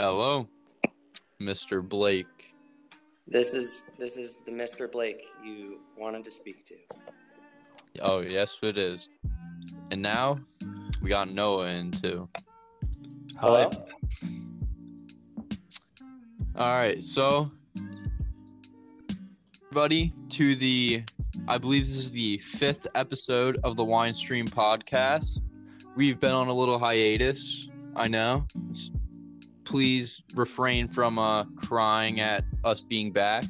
Hello, Mr. Blake. This is this is the Mr. Blake you wanted to speak to. Oh, yes, it is. And now we got Noah in too. Hello. All right, so everybody to the I believe this is the fifth episode of the Wine Stream podcast. We've been on a little hiatus. I know. S- Please refrain from uh, crying at us being back.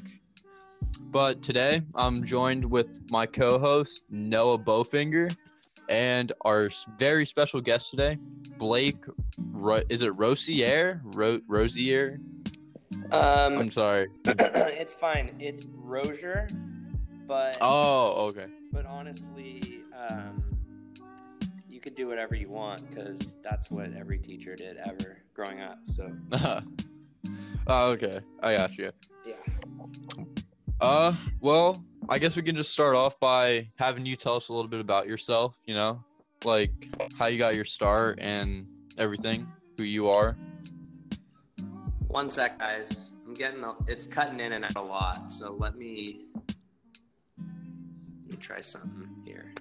But today I'm joined with my co-host Noah Bowfinger and our very special guest today, Blake. Ro- is it Rosier? Ro- Rosier? Um, I'm sorry. it's fine. It's Rozier, but Oh, okay. but honestly, um, you could do whatever you want because that's what every teacher did ever growing up. So oh, okay. I got you. yeah. Uh, well, I guess we can just start off by having you tell us a little bit about yourself, you know, like how you got your start and everything, who you are. One sec, guys. I'm getting a, it's cutting in and out a lot. So let me let me try something here.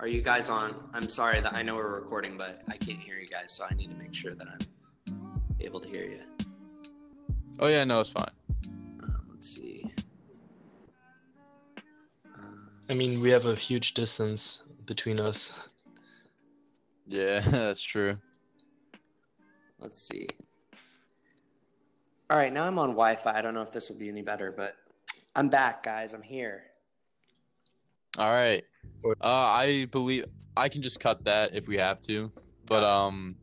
Are you guys on? I'm sorry that I know we're recording, but I can't hear you guys, so I need to make sure that I'm able to hear you. Oh yeah, no, it's fine. Um, let's see. Uh, I mean, we have a huge distance between us. Yeah, that's true. let's see. All right, now I'm on Wi-Fi. I don't know if this will be any better, but I'm back, guys. I'm here. All right. Uh, I believe I can just cut that if we have to. But um,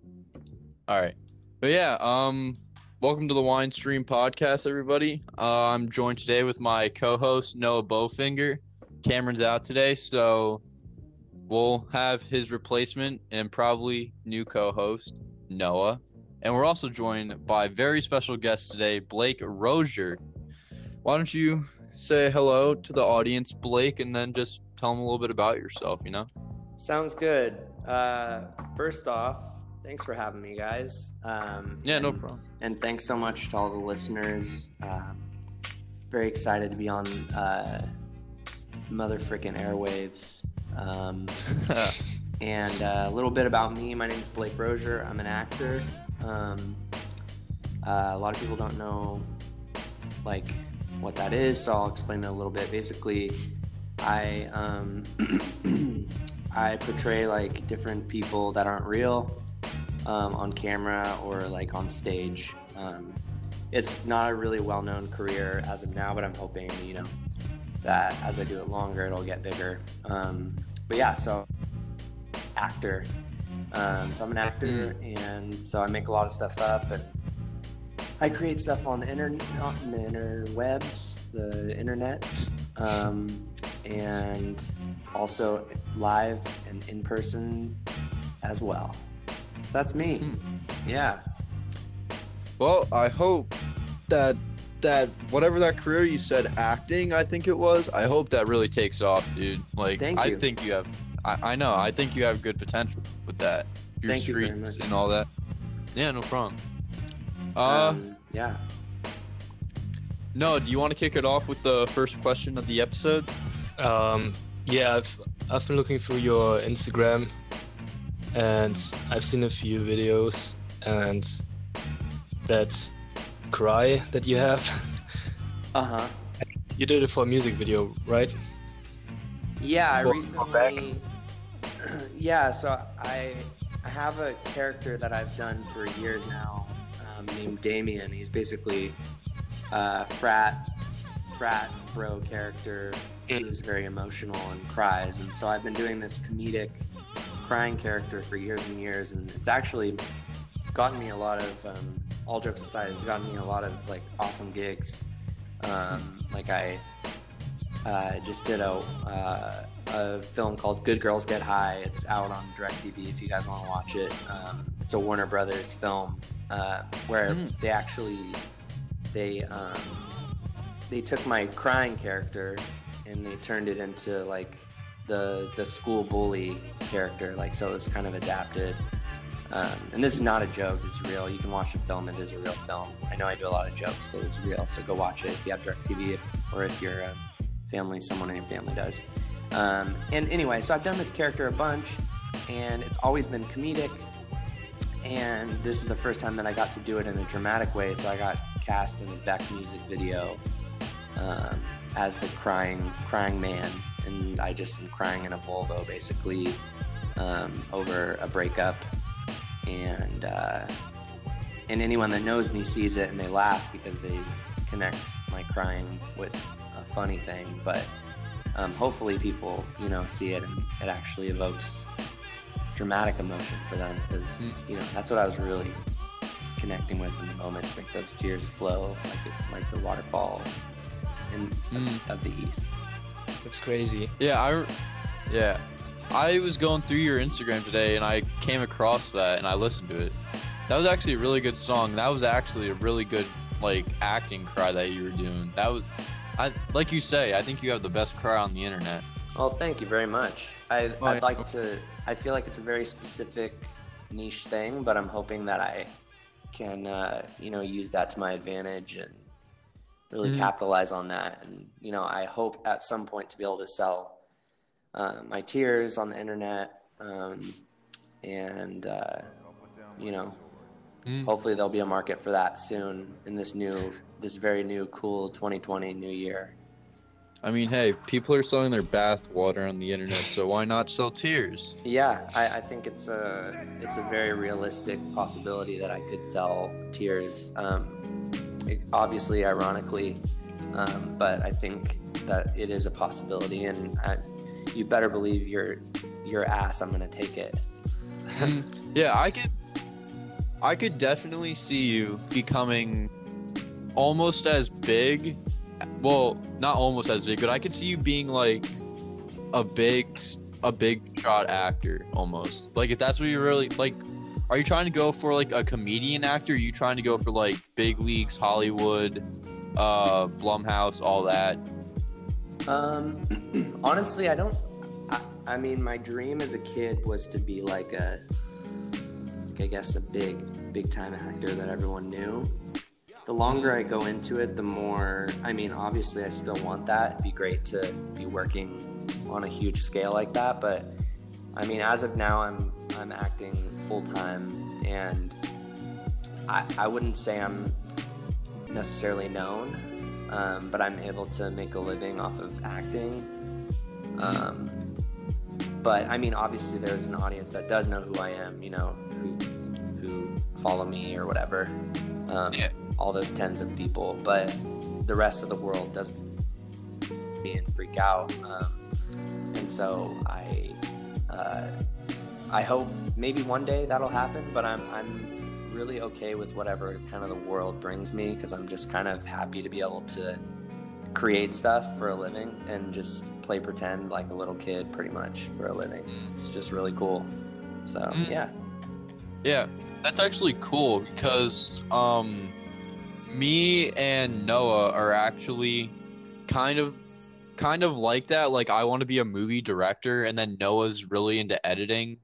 all right. But yeah, um, welcome to the Wine Stream podcast, everybody. Uh, I'm joined today with my co-host Noah Bowfinger. Cameron's out today, so we'll have his replacement and probably new co-host Noah. And we're also joined by very special guest today, Blake Rozier. Why don't you say hello to the audience, Blake, and then just tell them a little bit about yourself, you know? Sounds good. Uh, first off, thanks for having me, guys. Um, Yeah, no problem. And thanks so much to all the listeners. Um, very excited to be on uh, mother frickin' airwaves. Um, and uh, a little bit about me. My name is Blake Rozier. I'm an actor. Um, uh, a lot of people don't know like what that is, so I'll explain it a little bit. Basically, I um, I portray like different people that aren't real um, on camera or like on stage. Um, it's not a really well-known career as of now, but I'm hoping you know that as I do it longer, it'll get bigger. Um, but yeah, so actor. Um, so I'm an actor, and so I make a lot of stuff up, and I create stuff on the internet, on the interwebs, the internet, um, and also live and in person as well. So that's me. Hmm. Yeah. Well, I hope that that whatever that career you said acting, I think it was, I hope that really takes off, dude. Like Thank I think you have I, I know, I think you have good potential with that. Your Thank you very much. and all that. Yeah, no problem. Uh um, yeah. No, do you want to kick it off with the first question of the episode? Um, yeah, I've I've been looking through your Instagram, and I've seen a few videos, and that cry that you have, Uh huh. you did it for a music video, right? Yeah, I Well, recently. yeah, so I I have a character that I've done for years now, um, named Damien. He's basically a frat frat bro character who's very emotional and cries, and so I've been doing this comedic crying character for years and years, and it's actually gotten me a lot of um, all jokes aside, it's gotten me a lot of like awesome gigs. Um, like I uh, just did a, uh, a film called Good Girls Get High. It's out on DirecTV if you guys want to watch it. Um, it's a Warner Brothers film uh, where Mm. they actually they um, they took my crying character and they turned it into like the the school bully character. Like so, it's kind of adapted. Um, and this is not a joke; it's real. You can watch the film; it is a real film. I know I do a lot of jokes, but it's real. So go watch it if you have DirecTV, if, or if your uh, family, someone in your family does. Um, and anyway, so I've done this character a bunch, and it's always been comedic. And this is the first time that I got to do it in a dramatic way. So I got cast in a Beck music video um, as the crying crying man, and I just am crying in a Volvo basically um, over a breakup and uh, and anyone that knows me sees it and they laugh because they connect my crying with a funny thing. But um, hopefully, people you know see it and it actually evokes dramatic emotion for them because mm. you know that's what I was really connecting with in the moment to make those tears flow like it, like the waterfall in mm. of, of the east. That's crazy. Yeah, I yeah. I was going through your Instagram today and I came across that and I listened to it. That was actually a really good song. That was actually a really good like acting cry that you were doing. That was I like you say, I think you have the best cry on the internet. Well, thank you very much. I, oh, I'd like to I feel like it's a very specific niche thing, but I'm hoping that I can uh, you know use that to my advantage and really mm-hmm. capitalize on that and you know I hope at some point to be able to sell uh, my tears on the internet, um, and uh, you know, mm. hopefully there'll be a market for that soon in this new, this very new, cool 2020 new year. I mean, hey, people are selling their bath water on the internet, so why not sell tears? Yeah, I, I think it's a it's a very realistic possibility that I could sell tears. Um, it, obviously, ironically, um, but I think that it is a possibility, and I, you better believe your your ass. I'm gonna take it. Mm, yeah, I could. I could definitely see you becoming almost as big. Well, not almost as big, but I could see you being like a big, a big shot actor almost. Like if that's what you're really like. Are you trying to go for like a comedian actor? Are you trying to go for like big leagues, Hollywood, uh, Blumhouse, all that? Um, honestly, I don't. I, I, mean, my dream as a kid was to be like a, like I guess, a big, big time actor that everyone knew. The longer I go into it, the more. I mean, obviously, I still want that. It'd be great to be working on a huge scale like that, but I mean, as of now, I'm I'm acting full time, and I I wouldn't say I'm necessarily known um, but I'm able to make a living off of acting. Um, but I mean, obviously, there's an audience that does know who I am, you know, who who follow me or whatever. Um, yeah. All those tens of people, but the rest of the world doesn't and freak out. Um, and so I uh, I hope maybe one day that'll happen, but I'm I'm really okay with whatever kind of the world brings me because I'm just kind of happy to be able to create stuff for a living and just play pretend like a little kid pretty much for a living. Mm. It's just really cool. So, mm. yeah. Yeah, that's actually cool because um me and Noah are actually kind of kind of like that. Like I want to be a movie director and then Noah's really into editing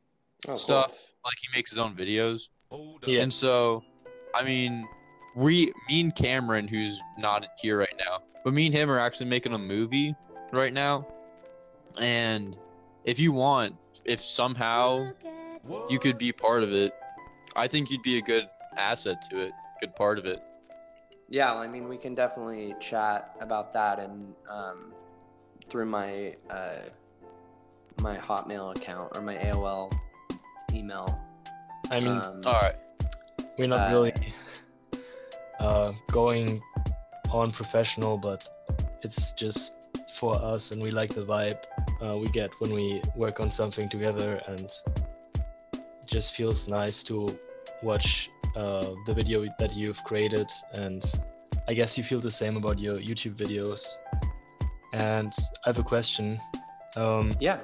oh, stuff. Cool. Like he makes his own videos. Yeah. And so, I mean, we, me and Cameron, who's not here right now, but me and him are actually making a movie right now. And if you want, if somehow you could be part of it, I think you'd be a good asset to it, good part of it. Yeah, I mean, we can definitely chat about that and um, through my uh, my Hotmail account or my AOL email. I mean, um, all right, we're not uh, really uh, going on professional, but it's just for us, and we like the vibe uh, we get when we work on something together, and it just feels nice to watch uh, the video that you've created, and I guess you feel the same about your YouTube videos. And I have a question. Um, yeah.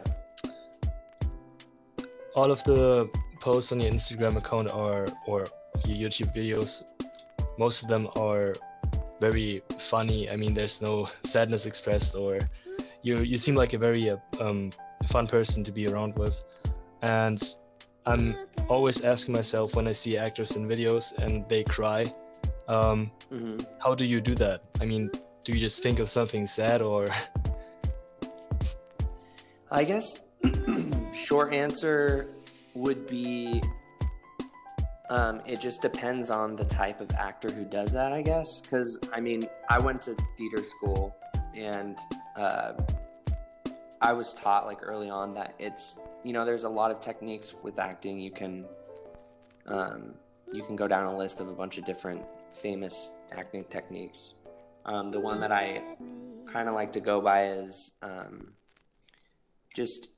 All of the posts on your Instagram account are or your YouTube videos, most of them are very funny. I mean, there's no sadness expressed, or you you seem like a very uh, um, fun person to be around with. And I'm always asking myself when I see actors in videos and they cry, um, mm-hmm. how do you do that? I mean, do you just think of something sad or? I guess short answer would be um, it just depends on the type of actor who does that, I guess. Because, I mean, I went to theater school and uh, I was taught, like, early on that it's, you know, there's a lot of techniques with acting. You can, um, you can go down a list of a bunch of different famous acting techniques. Um, the one that I kind of like to go by is um, just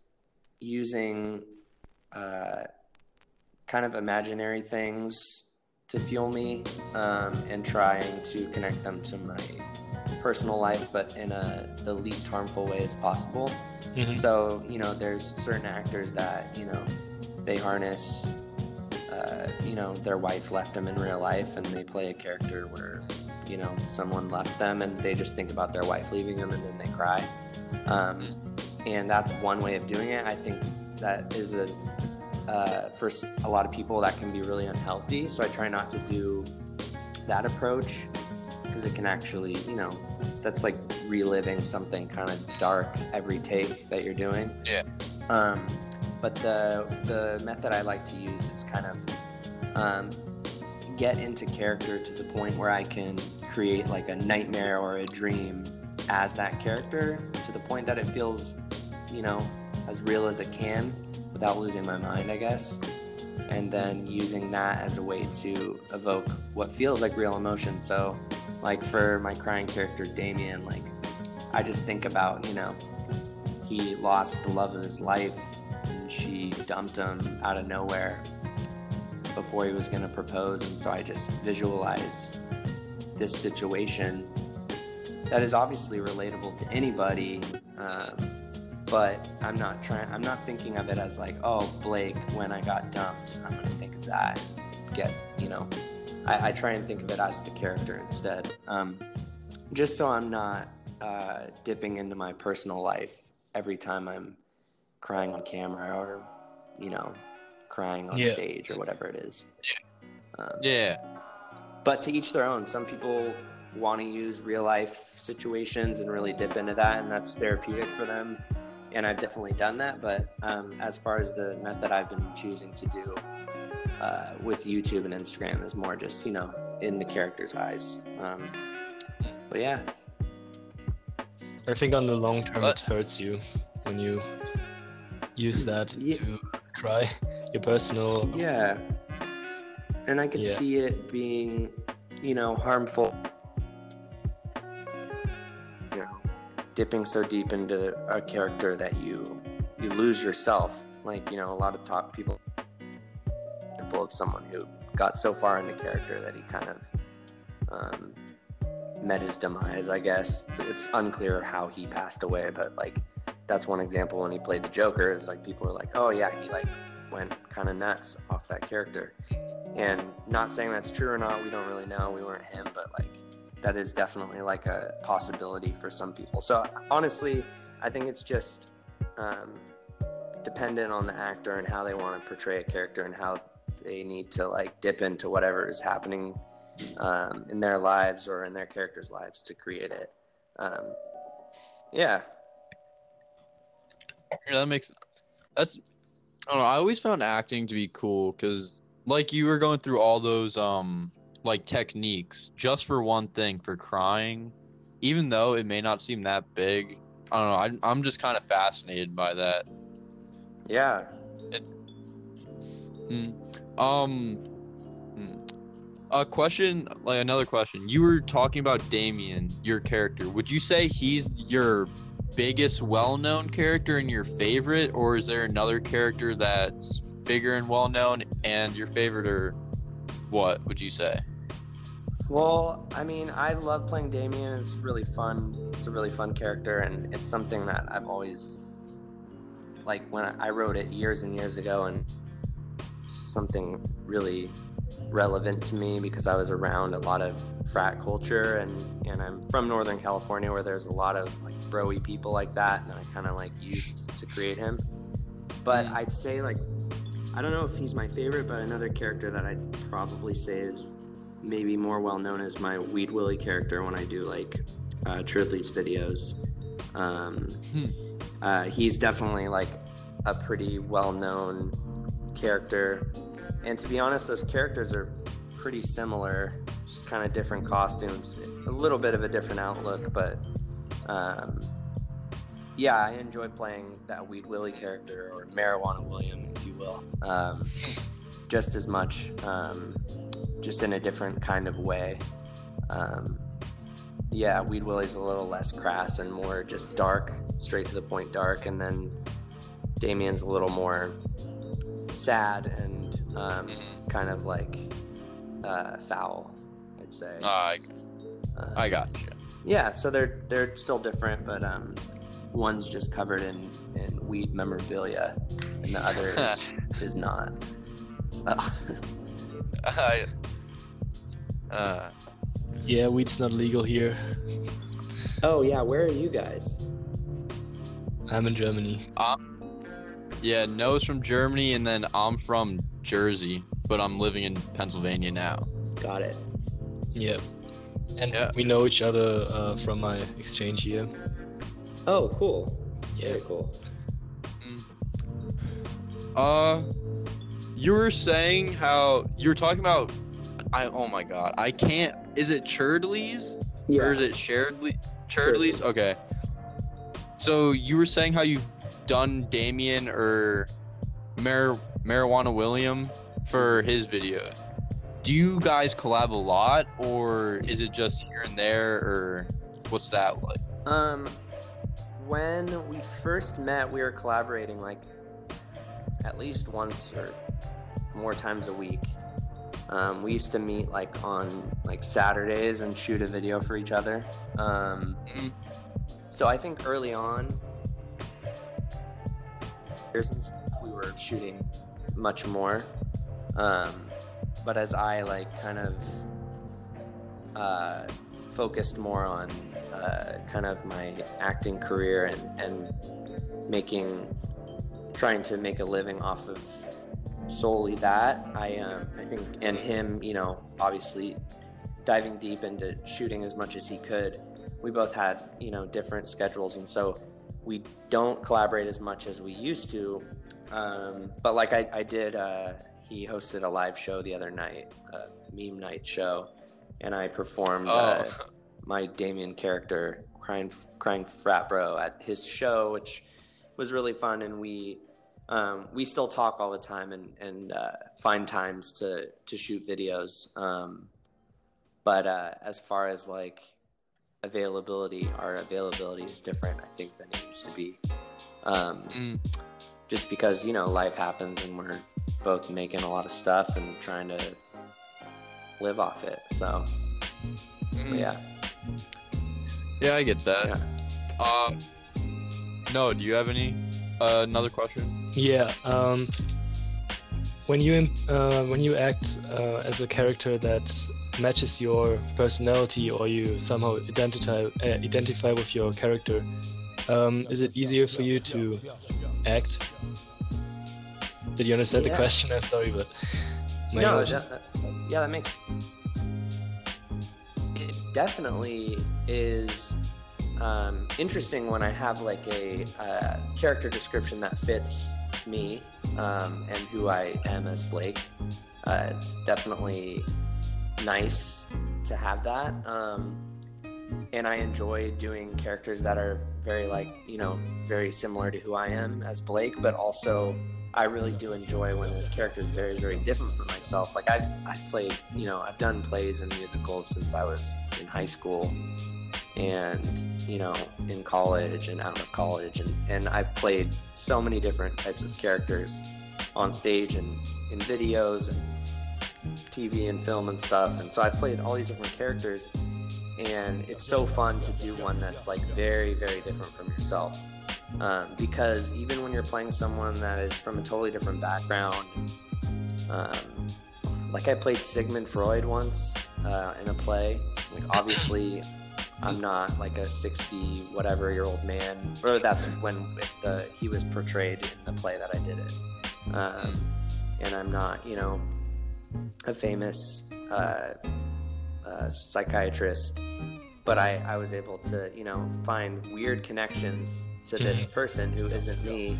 using uh, kind of imaginary things to fuel me um, and trying to connect them to my personal life, but in a the least harmful way as possible. Mm-hmm. So you know, there's certain actors that you know they harness. Uh, you know, their wife left them in real life, and they play a character where you know someone left them, and they just think about their wife leaving them, and then they cry. Um, and that's one way of doing it. I think that is a uh, for a lot of people that can be really unhealthy. So I try not to do that approach because it can actually, you know, that's like reliving something kind of dark every take that you're doing. Yeah. Um, but the the method I like to use is kind of um, get into character to the point where I can create like a nightmare or a dream as that character to the point that it feels, you know, as real as it can without losing my mind, I guess. And then using that as a way to evoke what feels like real emotion. So, like for my crying character, Damien, like I just think about, you know, he lost the love of his life and she dumped him out of nowhere before he was going to propose. And so I just visualize this situation that is obviously relatable to anybody. Um, but I'm not trying. I'm not thinking of it as like, oh, Blake, when I got dumped, I'm gonna think of that. Get you know, I, I try and think of it as the character instead. Um, just so I'm not uh, dipping into my personal life every time I'm crying on camera or you know, crying on yeah. stage or whatever it is. Yeah. Um, yeah. But to each their own. Some people want to use real life situations and really dip into that, and that's therapeutic for them and I've definitely done that. But um, as far as the method I've been choosing to do uh, with YouTube and Instagram is more just you know in the character's eyes. Um, but yeah, I think on the long term it hurts you when you use that yeah. to cry your personal. Yeah, and I could yeah. see it being you know harmful You know, dipping so deep into a character that you you lose yourself. Like you know, a lot of top people example of someone who got so far into character that he kind of um, met his demise. I guess it's unclear how he passed away, but like that's one example when he played the Joker. Is like people were like, oh yeah, he like went kind of nuts off that character. And not saying that's true or not, we don't really know. We weren't him, but like that is definitely like a possibility for some people. So honestly, I think it's just um, dependent on the actor and how they want to portray a character and how they need to like dip into whatever is happening um, in their lives or in their characters' lives to create it. Um, yeah. Yeah, that makes that's. I don't know. I always found acting to be cool because, like, you were going through all those um like techniques just for one thing for crying, even though it may not seem that big. I don't know. I, I'm just kind of fascinated by that. Yeah. It's, mm, um. Mm, a question, like another question. You were talking about Damien, your character. Would you say he's your biggest well-known character and your favorite, or is there another character that's bigger and well-known and your favorite, or what would you say? Well, I mean, I love playing Damien. It's really fun. It's a really fun character, and it's something that I've always like when I wrote it years and years ago, and something really relevant to me because I was around a lot of frat culture, and and I'm from Northern California where there's a lot of like broy people like that, and I kind of like used to create him. But I'd say like I don't know if he's my favorite, but another character that I'd probably say is maybe more well known as my Weed Willie character when I do like uh, Trudley's videos. Um, hmm. uh, he's definitely like a pretty well known character. And to be honest, those characters are pretty similar, just kind of different costumes, a little bit of a different outlook, but um, yeah, I enjoy playing that Weed Willie character or Marijuana William, if you will, um, just as much, um, just in a different kind of way. Um, yeah, Weed Willie's a little less crass and more just dark, straight to the point dark, and then Damien's a little more sad and um, mm-hmm. kind of like uh, foul, I'd say. Uh, I, uh, I got you. Yeah, so they're they're still different, but um, one's just covered in, in weed memorabilia, and the other is, is not. So. I, uh, yeah, weed's not legal here. Oh yeah, where are you guys? I'm in Germany. Um, yeah, Noah's from Germany, and then I'm from Jersey, but I'm living in Pennsylvania now. Got it. Yeah, and yeah. we know each other uh, from my exchange here. Oh, cool. Yeah. Very cool. Mm. Uh, you were saying how you were talking about. I oh my god, I can't. Is it Churdley's? Yeah. Or is it Sharedley? Churdley's? Okay. So you were saying how you've done Damien or Mar- Marijuana William for his video. Do you guys collab a lot, or is it just here and there, or what's that like? Um, when we first met, we were collaborating like at least once or more times a week. Um, we used to meet like on like Saturdays and shoot a video for each other. Um, mm-hmm. So I think early on, and stuff, we were shooting much more. Um, but as I like kind of uh, focused more on uh, kind of my acting career and, and making, trying to make a living off of solely that. I um, I think and him, you know, obviously diving deep into shooting as much as he could. We both had you know different schedules, and so we don't collaborate as much as we used to. Um, but like I, I did, uh, he hosted a live show the other night, a meme night show, and I performed. Uh, oh. Uh, my Damien character, crying crying frat bro, at his show, which was really fun, and we um, we still talk all the time and and uh, find times to to shoot videos. Um, but uh, as far as like availability, our availability is different, I think, than it used to be. Um, mm. Just because you know life happens and we're both making a lot of stuff and trying to live off it. So mm. yeah. Yeah, I get that. Yeah. Um, no, do you have any uh, another question? Yeah. Um, when you uh, when you act uh, as a character that matches your personality, or you somehow identify uh, identify with your character, um, is it easier for you to act? Did you understand yeah. the question? I'm sorry, but my no, that, yeah, that makes it definitely is um, interesting when I have like a uh, character description that fits me um, and who I am as Blake. Uh, it's definitely nice to have that. Um, and I enjoy doing characters that are very like, you know, very similar to who I am as Blake, but also I really do enjoy when a character is very, very different from myself. Like I've, I've played, you know, I've done plays and musicals since I was in high school and, you know, in college and out of college. And, and I've played so many different types of characters on stage and in videos and TV and film and stuff. And so I've played all these different characters and it's so fun to do one that's like very, very different from yourself um, because even when you're playing someone that is from a totally different background, um, like I played Sigmund Freud once uh, in a play. Like obviously, I'm not like a 60 whatever year old man, or that's when the he was portrayed in the play that I did it. Um, and I'm not, you know, a famous uh, uh, psychiatrist, but I, I was able to, you know, find weird connections to this Mm-hmm. person who isn't me,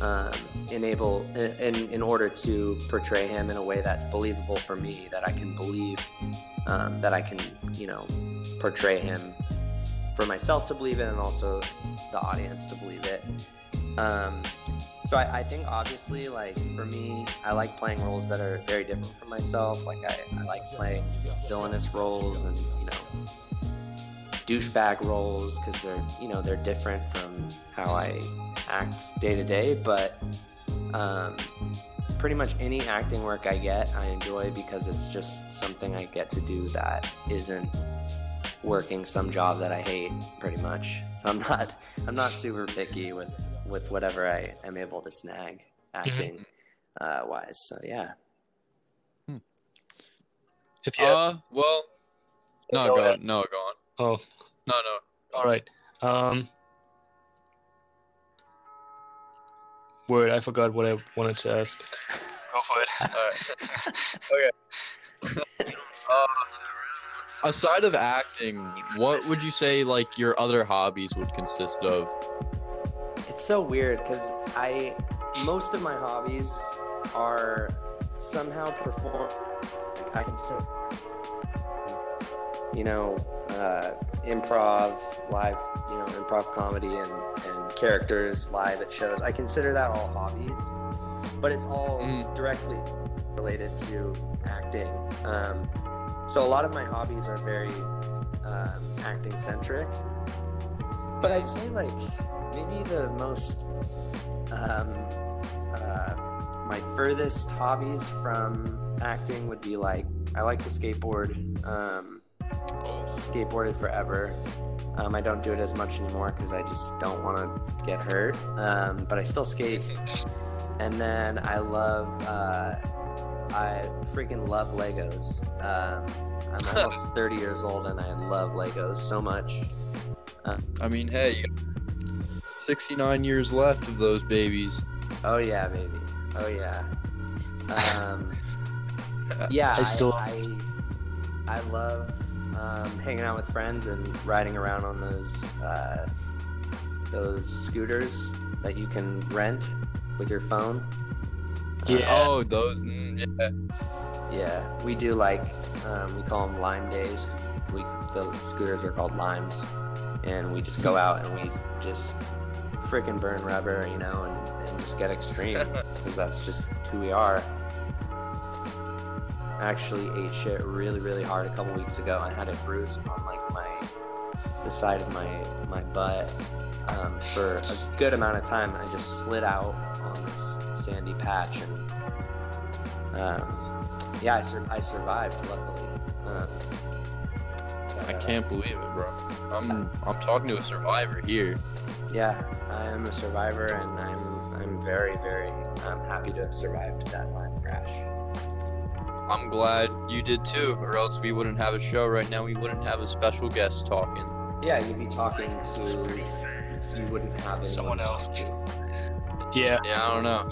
um, enable in, in order to portray him in a way that's believable for me, that I can believe, um, that I can, you know, portray him for myself to believe it and also the audience to believe it. Um, so I, I think obviously like for me, I like playing roles that are very different from myself. Like I, I like playing villainous roles and you know douchebag roles because they're you know they're different from how I act day to day. But um, pretty much any acting work I get, I enjoy because it's just something I get to do that isn't working some job that I hate pretty much. So I'm not I'm not super picky with with whatever I am able to snag acting uh, wise. So yeah. Hmm. If you have, Uh, well, no, Go go, ahead. no, go on. oh, No, no. all right. Um, word, I forgot what I wanted to ask. Go for it. All right. okay. uh, aside of acting, what would you say like your other hobbies would consist of? It's so weird because I most of my hobbies are somehow perform. I can say, you know, uh, improv, live, you know, improv comedy and, and characters live at shows. I consider that all hobbies, but it's all Mm. directly related to acting. Um, so a lot of my hobbies are very um, acting centric. But I'd say like maybe the most um, uh, my furthest hobbies from acting would be like I like to skateboard. Um, skateboarded forever. Um, I don't do it as much anymore because I just don't want to get hurt. Um, but I still skate. And then I love, uh, I freaking love Legos. Um, I'm almost 30 years old and I love Legos so much. I mean, hey, you got 69 years left of those babies. Oh yeah, baby. Oh yeah. Um, yeah, I I, still- I, I love um, hanging out with friends and riding around on those uh, those scooters that you can rent with your phone. Yeah. Oh, those. Mm, yeah. Yeah, we do like um, we call them lime days. 'cause we the scooters are called limes, and we just go out and we just freaking burn rubber, you know, and, and just get extreme because that's just who we are. I actually ate shit really, really hard a couple weeks ago. I had it bruised on like my the side of my my butt um, for a good amount of time. I just slid out on this sandy patch and. Um, yeah, I, sur- I survived luckily. Um, I can't believe it, bro. I'm I'm talking to a survivor here. Yeah, I am a survivor, and I'm I'm very very um, happy to have survived that lime crash. I'm glad you did too, or else we wouldn't have a show right now. We wouldn't have a special guest talking. Yeah, you'd be talking to you wouldn't have Someone else. to. Yeah, Yeah, I don't know.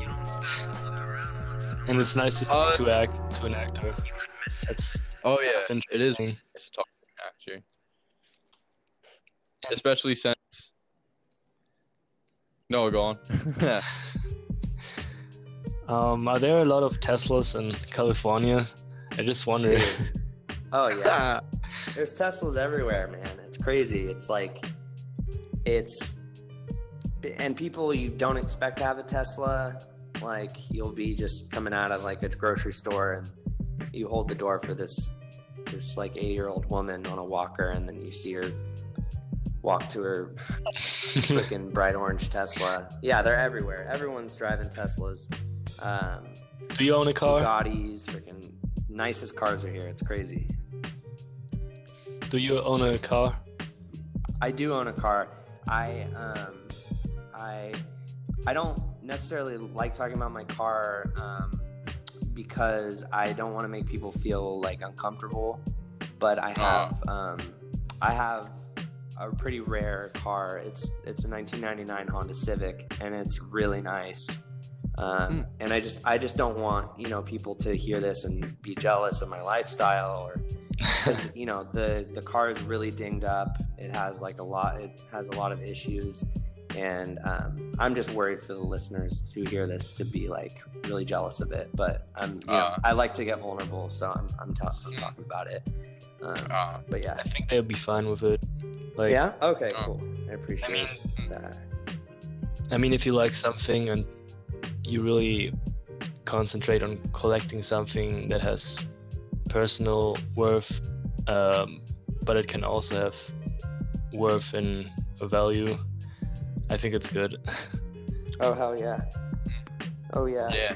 and it's nice to, Uh, to act to an actor. That's Oh yeah, it is nice to talk to an actor, especially since. No, go on. Um, are there a lot of Teslas in California? I just wonder. Oh yeah, there's Teslas everywhere, man. It's crazy. It's like it's and people you don't expect to have a Tesla. Like you'll be just coming out of like a grocery store and you hold the door for this this like eight year old woman on a walker, and then you see her walk to her freaking bright orange Tesla. Yeah, they're everywhere. Everyone's driving Teslas. Um, Do you own a car? Bugattis, freaking nicest cars are here. It's crazy. Do you own a car? I do own a car. I um, I I don't necessarily like talking about my car um, because I don't want to make people feel like uncomfortable. But I have um, I have a pretty rare car. It's it's a 1999 Honda Civic, and it's really nice. Um, Mm. And I just I just don't want you know people to hear this and be jealous of my lifestyle or you know the the car is really dinged up. It has like a lot. It has a lot of issues, and um, I'm just worried for the listeners who hear this to be like really jealous of it. But I'm you know, Uh. I like to get vulnerable, so I'm I'm, ta- I'm talking about it. Um, Uh, but yeah, I think they'll be fine with it. Like, yeah. Okay, Uh. cool. I appreciate I mean, that. I mean, if you like something and you really concentrate on collecting something that has personal worth, um, but it can also have worth in a value, I think it's good. Oh hell yeah. Oh yeah. yeah.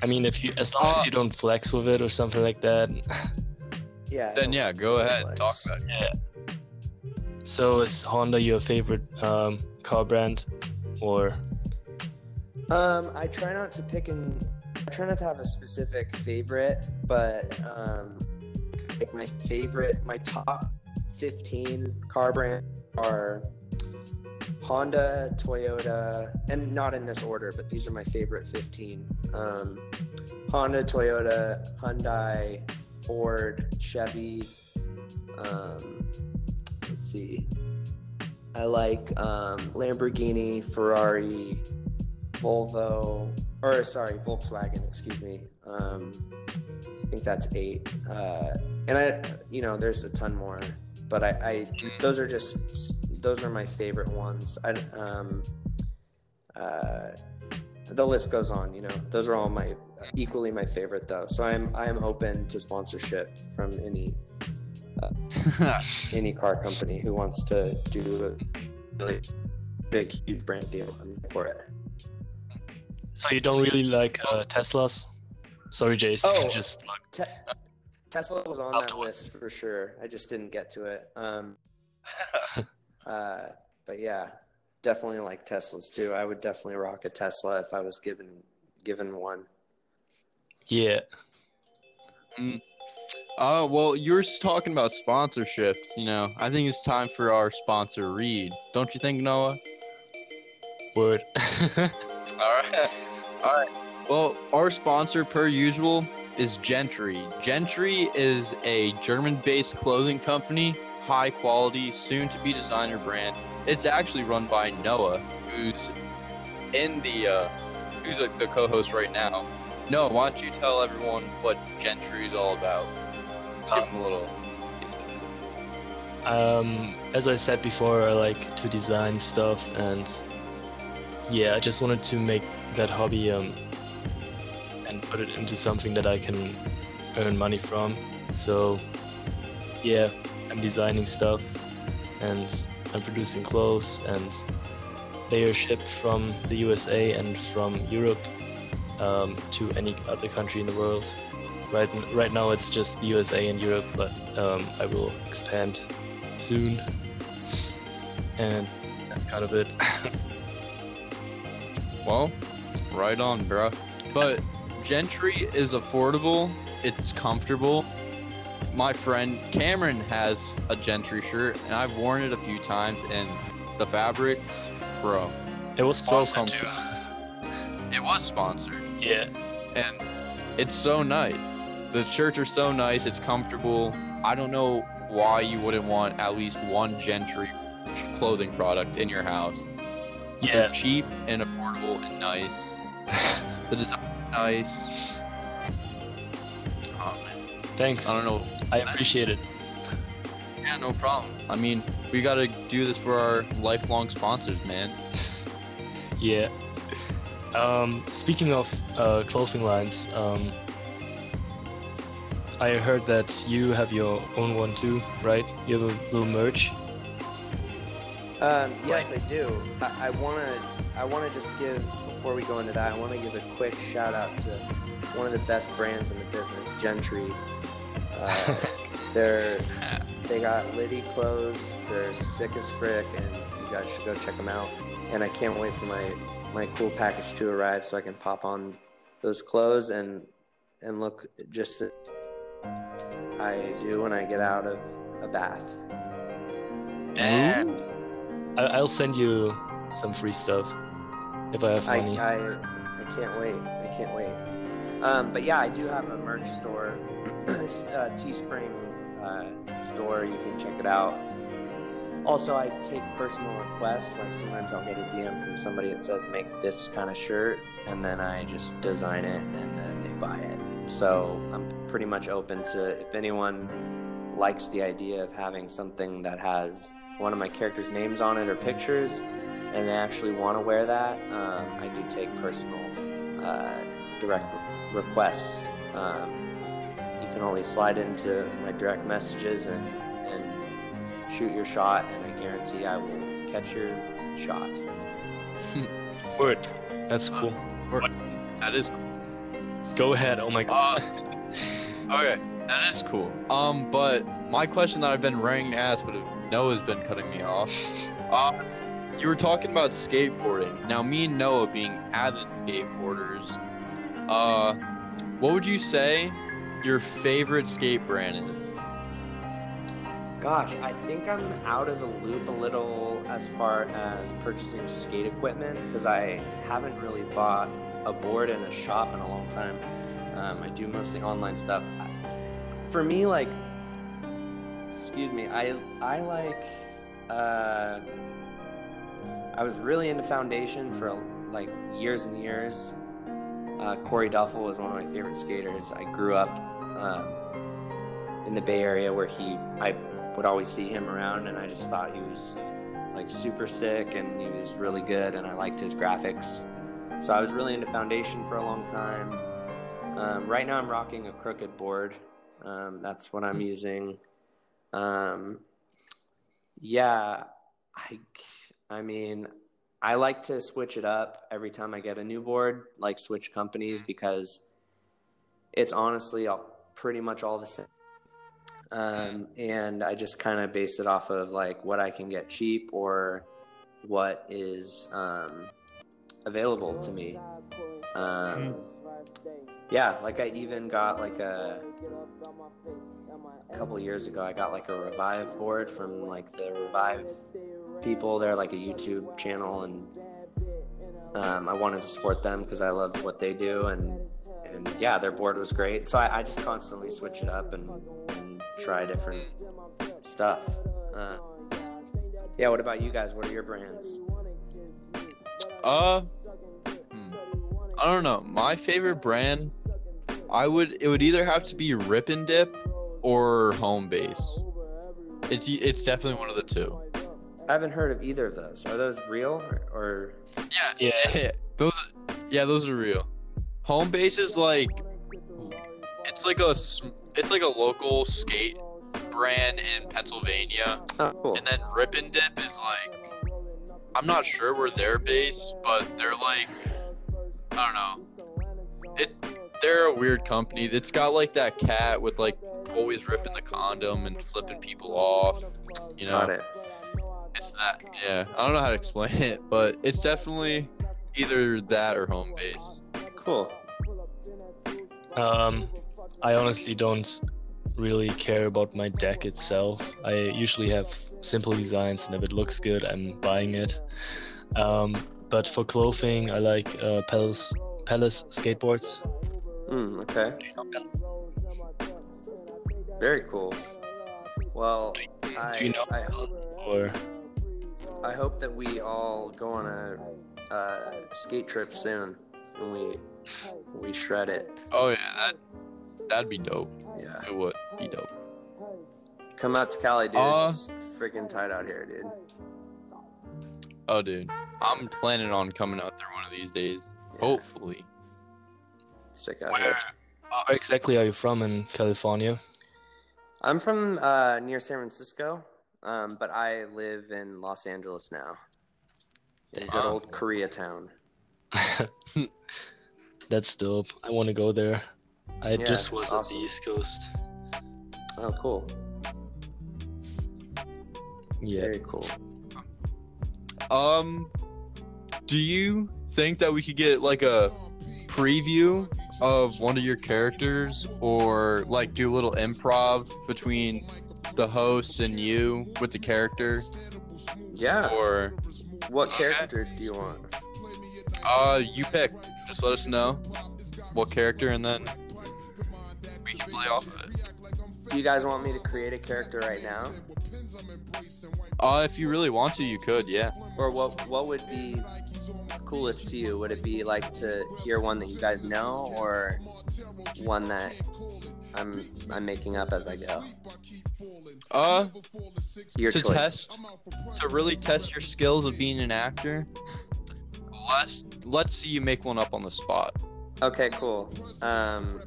I mean, if you, as long Uh, as you don't flex with it or something like that. Yeah. Then yeah, go ahead. flex. Talk about it. Yeah. So is Honda your favorite um, car brand, or Um, I try not to pick and I try not to have a specific favorite, but um, like my favorite, my top fifteen car brands are Honda, Toyota, and not in this order, but these are my favorite fifteen. Um, Honda, Toyota, Hyundai, Ford, Chevy. Um, see. I like um, Lamborghini, Ferrari, Volvo, or sorry, Volkswagen, excuse me. Um, I think that's eight. Uh, and I, you know, there's a ton more, but I, I those are just those are my favorite ones. I, um, uh, the list goes on. You know, those are all my equally my favorite though. So I'm I'm open to sponsorship from any any car company who wants to do a really big huge brand deal. I'm for it. so you don't really like uh, Teslas? Sorry, Jace. Oh. just like, Te- Tesla was on that list for sure. I just didn't get to it. Um, uh, but yeah, definitely like Teslas too. I would definitely rock a Tesla if I was given given one. yeah. Uh, well, you're talking about sponsorships. You know, I think it's time for our sponsor, Reed. Don't you think, Noah? Would. All right. All right. Well, our sponsor, per usual, is Gentry. Gentry is a German-based clothing company, high quality, soon-to-be designer brand. It's actually run by Noah, who's in the uh, who's like the co-host right now. Noah, why don't you tell everyone what Gentry is all about? Them a little. um, as I said before, I like to design stuff, and yeah, I just wanted to make that hobby um, and put it into something that I can earn money from. So yeah, I'm designing stuff, and I'm producing clothes, and they are shipped from the USA and from Europe um, to any other country in the world. Right, right now it's just USA and Europe, but um, I will expand soon. And that's kind of it. Well, right on, bro. But Gentry is affordable. It's comfortable. My friend Cameron has a Gentry shirt, and I've worn it a few times, and the fabrics, bro. it was So sponsored too. comfortable. It was sponsored, Yeah, and it's so nice. The shirts are so nice. It's comfortable. I don't know why you wouldn't want at least one Gentry clothing product in your house. They're yeah. cheap and affordable and nice. The design is nice. Oh Thanks. I don't know. I appreciate it. Yeah, no problem. I mean, we gotta do this for our lifelong sponsors, man. Yeah. Um, speaking of uh, clothing lines, um, I heard that you have your own one too, right? You have a little merch. Um, yes, I do. I, I wanna I wanna just give before we go into that. I want to give a quick shout out to one of the best brands in the business, Gentry. Uh, they're they got Liddy clothes. They're sick as frick, and you guys should go check them out. And I can't wait for my my cool package to arrive so I can pop on those clothes and and look just as I do when I get out of a bath. I- I'll send you some free stuff if I have I, money. I I can't wait. I can't wait. Um, but yeah, I do have a merch store, uh, Teespring uh, store. You can check it out. Also, I take personal requests. Like sometimes I'll get a DM from somebody that says make this kind of shirt, and then I just design it, and then they buy it. So I'm pretty much open to if anyone likes the idea of having something that has one of my characters' names on it or pictures, and they actually want to wear that, um, I do take personal uh, direct requests. Um, you can always slide into my direct messages and, and shoot your shot, and I guarantee I will catch your shot. Word. That's cool. Word. That is cool. Go ahead. Oh my god. Uh, okay, that is cool. Um, but my question that I've been running to ask, but Noah's been cutting me off. Uh, you were talking about skateboarding. Now, me and Noah being avid skateboarders, uh, what would you say your favorite skate brand is? Gosh, I think I'm out of the loop a little as far as purchasing skate equipment because I haven't really bought a board in a shop in a long time. Um, I do mostly online stuff. For me, like, excuse me, I I like. Uh, I was really into Foundation for like years and years. Uh, Corey Duffel was one of my favorite skaters. I grew up um, in the Bay Area where he, I would always see him around, and I just thought he was like super sick and he was really good, and I liked his graphics. So I was really into Foundation for a long time. Um, right now, I'm rocking a Krooked board. Um, that's what I'm using. Um, yeah, I, I mean, I like to switch it up every time I get a new board, like switch companies, because it's honestly all, pretty much all the same. Um, and I just kind of base it off of like what I can get cheap or what is um, available to me. Um, yeah, like I even got like a, a couple years ago. I got like a Revive board from like the Revive people. They're like a YouTube channel, and um, I wanted to support them because I love what they do, and and yeah, their board was great. So I, I just constantly switch it up and, and try different stuff. Uh, yeah, what about you guys? What are your brands? Uh, hmm. I don't know. My favorite brand, I would it would either have to be RIPNDIP or Home Base. It's it's definitely one of the two. I haven't heard of either of those. Are those real or? or... Yeah, yeah, those. Yeah, those are real. Home Base is like, it's like a it's like a local skate brand in Pennsylvania. Oh, cool. And then RIPNDIP is like, I'm not sure where they're based, but they're like, I don't know. It they're a weird company. It's got like that cat with like always ripping the condom and flipping people off. You know. Got it. It's that. Yeah, I don't know how to explain it, but it's definitely either that or home base. Cool. Um, I honestly don't really care about my deck itself. I usually have simple designs, and if it looks good, I'm buying it. Um, but for clothing, I like uh, Palace Palace skateboards. Mm, okay. Very cool. Well, I, Do you know I hope or I hope that we all go on a uh, skate trip soon and we we shred it. Oh yeah, that that'd be dope. Yeah. It would be dope. Come out to Cali, dude. Uh, it's freaking tight out here, dude. Oh dude, I'm planning on coming out there one of these days. Yeah. Hopefully. Sick out Where? here. where exactly are you from in California? I'm from uh, near San Francisco, um, but I live in Los Angeles now. In good Damn. old Koreatown. That's dope. I want to go there. I Yeah, just was awesome. on the East Coast. Oh, cool. Yeah. Very cool. Um, do you think that we could get like a preview of one of your characters, or like do a little improv between the host and you with the character, Yeah. or What character do you want? Uh, you pick. Just let us know what character, and then we can play off of it. Do you guys want me to create a character right now? Uh, if you really want to, you could, yeah. Or what? What would be coolest to you? Would it be like to hear one that you guys know, or one that I'm I'm making up as I go? Uh, Your to choice. test, to really test your skills of being an actor. Let's let's see you make one up on the spot. Okay, cool. Um,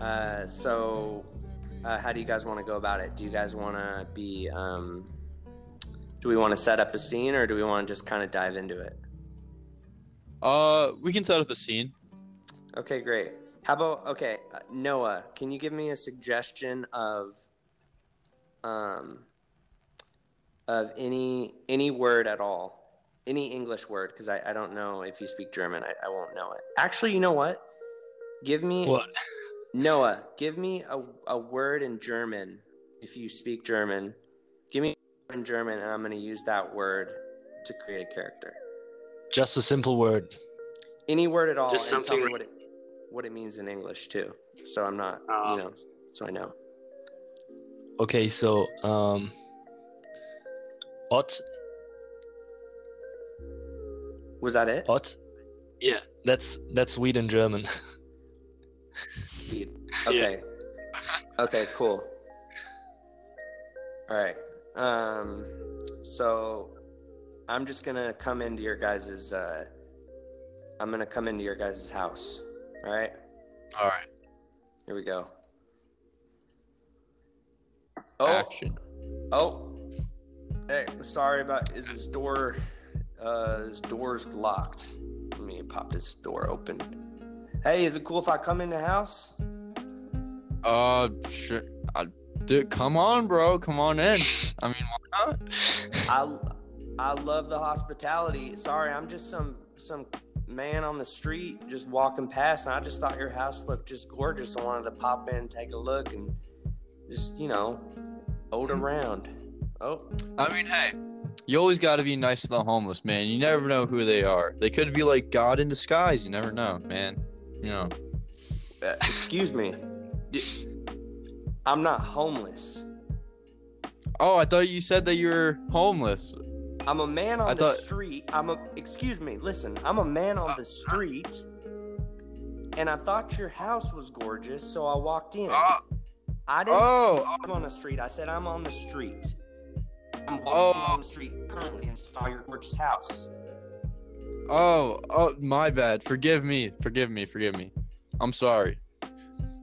uh, so, uh, how do you guys want to go about it? Do you guys want to be, um, do we want to set up a scene or do we want to just kind of dive into it? Uh, we can set up a scene. Okay, great. How about, okay, uh, Noah, can you give me a suggestion of, um, of any, any word at all? Any English word? Because I, I don't know if you speak German. I, I won't know it. Actually, you know what? Give me. What? Noah, give me a, a word in German if you speak German. Give me a word in German, and I'm going to use that word to create a character. Just a simple word. Any word at all, Just and tell me something- what it what it means in English too. So I'm not, Um, you know, so I know. Okay, so um, Ott, Was that it? Ott. Yeah, that's that's weed in German. Okay. okay. Cool. All right. Um. So, I'm just gonna come into your guys's. Uh, I'm gonna come into your guys's house. All right. All right. Here we go. Oh. Action. Oh. Hey, sorry about. Is this door? Uh, this door's locked. Let me pop this door open. Hey, is it cool if I come in the house? Uh, sure. Uh, dude, come on, bro. Come on in. I mean, why not? I I love the hospitality. Sorry, I'm just some some man on the street just walking past, and I just thought your house looked just gorgeous. I wanted to pop in, take a look, and just you know, ode around. Oh, I mean, hey, you always got to be nice to the homeless, man. You never know who they are. They could be like God in disguise. You never know, man. You know. uh, excuse me. I'm not homeless. Oh, I thought you said that you were homeless. I'm a man on I the thought- street. I'm a excuse me. Listen, I'm a man on the uh, uh. street, and I thought your house was gorgeous, so I walked in. Oh, I didn't. oh, I'm on the street. I said I'm on the street. I'm walking Oh. on the street currently and saw your gorgeous house. oh, oh, my bad. Forgive me. Forgive me. Forgive me. I'm sorry.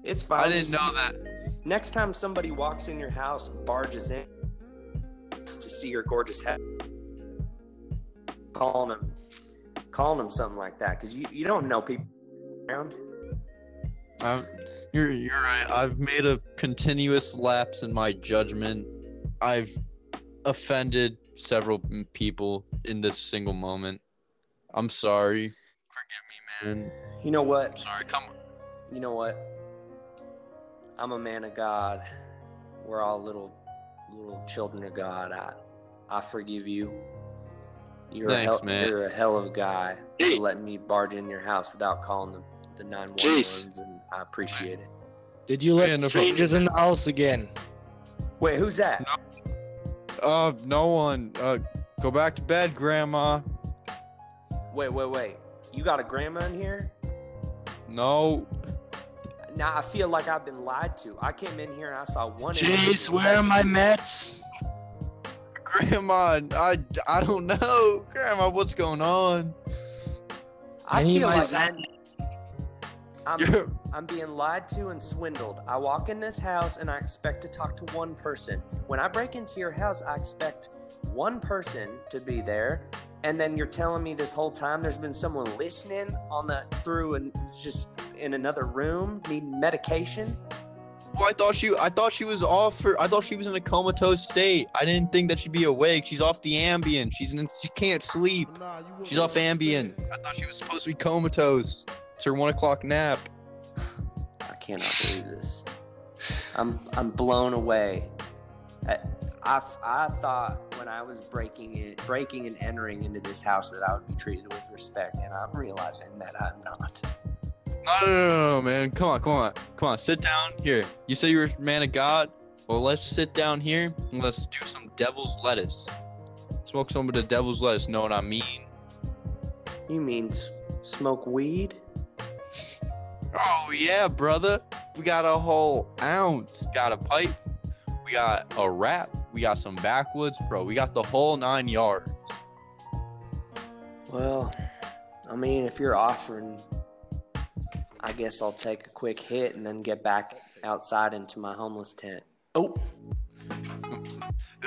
It's fine. I didn't know that. Next time somebody walks in your house, barges in to see your gorgeous head, calling them, calling them something like that, because you, you don't know people around. I'm, you're you're right. I've made a continuous lapse in my judgment. I've offended several people in this single moment. I'm sorry. Forgive me, man. You know I'm what? sorry. Come. You know what? I'm a man of God. We're all little little children of God. I I forgive you. You're a Thanks, hell, man. You're a hell of a guy Hey. for letting me barge in your house without calling the the nine one Jeez. ones, and I appreciate it. Did you let Yeah, no problem. strangers in the house again? Wait, who's that? Uh, no one. Uh, go back to bed, Grandma. Wait, wait, wait. You got a grandma in here? No. Now I feel like I've been lied to. I came in here and I saw one. Jeez, individual where are next my to you. meds? Grandma, I, I don't know. Grandma, what's going on? I I feel my like Xan- I'm, You're, I'm being lied to and swindled. I walk in this house and I expect to talk to one person. When I break into your house, I expect one person to be there. And then you're telling me this whole time there's been someone listening on the through and just in another room needing medication. well, I thought she, I thought she was off her. I thought she was in a comatose state. I didn't think that she'd be awake. She's off the Ambien. She's in, she can't sleep. She's off Ambien. I thought she was supposed to be comatose. It's her one o'clock nap. I cannot believe this. I'm I'm blown away. I, I, I thought when I was breaking it, breaking and entering into this house that I would be treated with respect, and I'm realizing that I'm not. No, no, no, no, man. Come on, come on, come on. Sit down here. You say you're a man of God. Well, let's sit down here and let's do some devil's lettuce. Smoke some of the devil's lettuce. Know what I mean? You mean s- smoke weed? Oh yeah, brother. We got a whole ounce. Got a pipe. We got a wrap. We got some backwoods, bro. We got the whole nine yards. Well, I mean, if you're offering, I guess I'll take a quick hit and then get back outside into my homeless tent. Oh,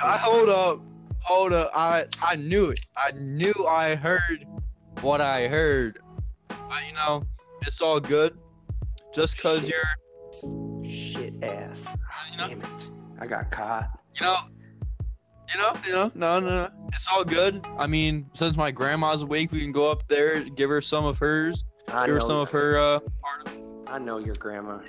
I hold up, hold up. I I knew it. I knew I heard what I heard. But you know, it's all good. Just cause you're, shit ass. you know, Damn it. I got caught. you know, you know, you know, no, no, no. It's all good. I mean, since my grandma's awake, we can go up there, give her some of hers, I give her some of her. Uh, I know your grandma.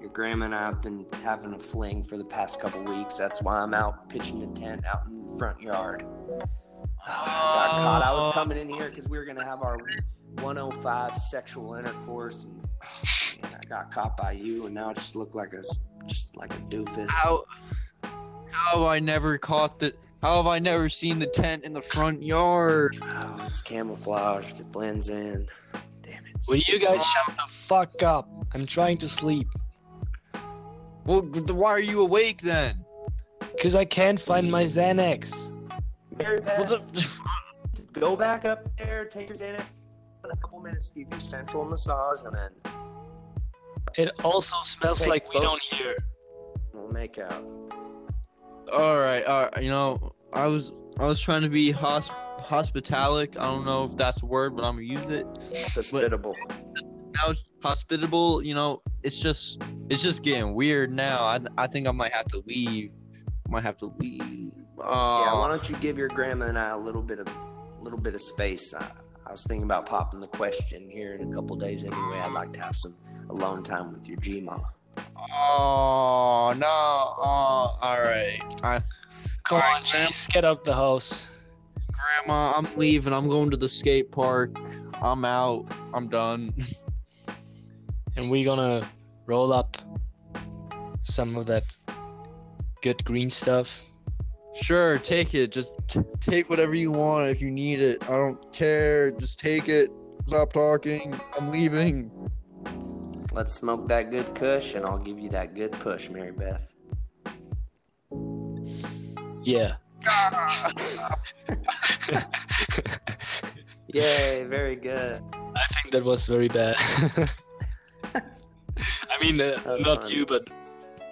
Your grandma and I have been having a fling for the past couple weeks. That's why I'm out pitching the tent out in the front yard. I got caught. I was coming in here because we were gonna have our 105 sexual intercourse, and man, I got caught by you, and now I just look like a just like a doofus. How, how have I never caught the? How have I never seen the tent in the front yard? Oh, it's camouflaged. It blends in. Damn it. Will you guys shut the fuck up? I'm trying to sleep. Well, th- why are you awake then? Cause I can't find my Xanax. Mary Beth, What's up? go back up there, take your Xanax. In a couple minutes, give you sensual massage, and then It also smells Take like we don't hear. we'll make out. All right, all right. You know, I was I was trying to be hosp- hospitalic. I don't know if that's a word, but I'm gonna use it. Hospitable. Now hospitable. You know, it's just it's just getting weird now. I I think I might have to leave. might have to leave. Yeah, Oh, why don't you give your grandma and I a little bit of a little bit of space? I, I was thinking about popping the question here in a couple days anyway. I'd like to have some alone time with your G-ma. oh no. Oh, all right. I, Come Alright, on, Chase, get up the house. Grandma, I'm leaving. I'm going to the skate park. I'm out. I'm done. And we're gonna roll up some of that good green stuff. Sure, take it. Just t- take whatever you want if you need it. I don't care. Just take it. Stop talking. I'm leaving. Let's smoke that good kush, and I'll give you that good push, Mary Beth. Yeah. Yay, very good. I think that was very bad. I mean, uh, not fun. you, but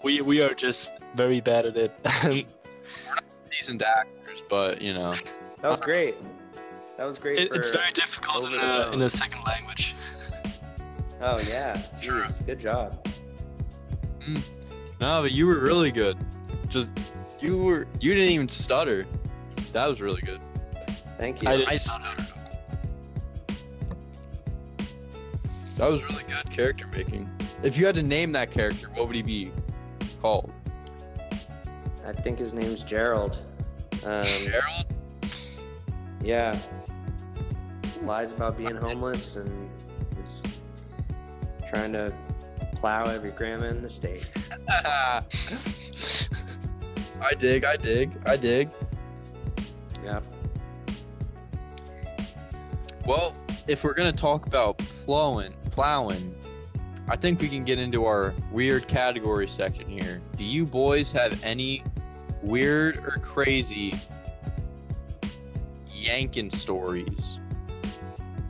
we we are just very bad at it. Decent actors, but you know. That was great. That was great it for. it's very difficult in a, in a second language. Oh yeah, True. Jeez, good job. Mm. No, but you were really good. Just you were. You didn't even stutter. That was really good. Thank you. I didn't I stutter. That was really good character making. If you had to name that character, what would he be called? I think his name's Gerald. Um, Gerald? yeah. Lies about being homeless and is trying to plow every grandma in the state. I dig. I dig. I dig. Yep. Well, if we're gonna talk about plowing, plowing, I think we can get into our weird category section here. Do you boys have any weird or crazy yanking stories?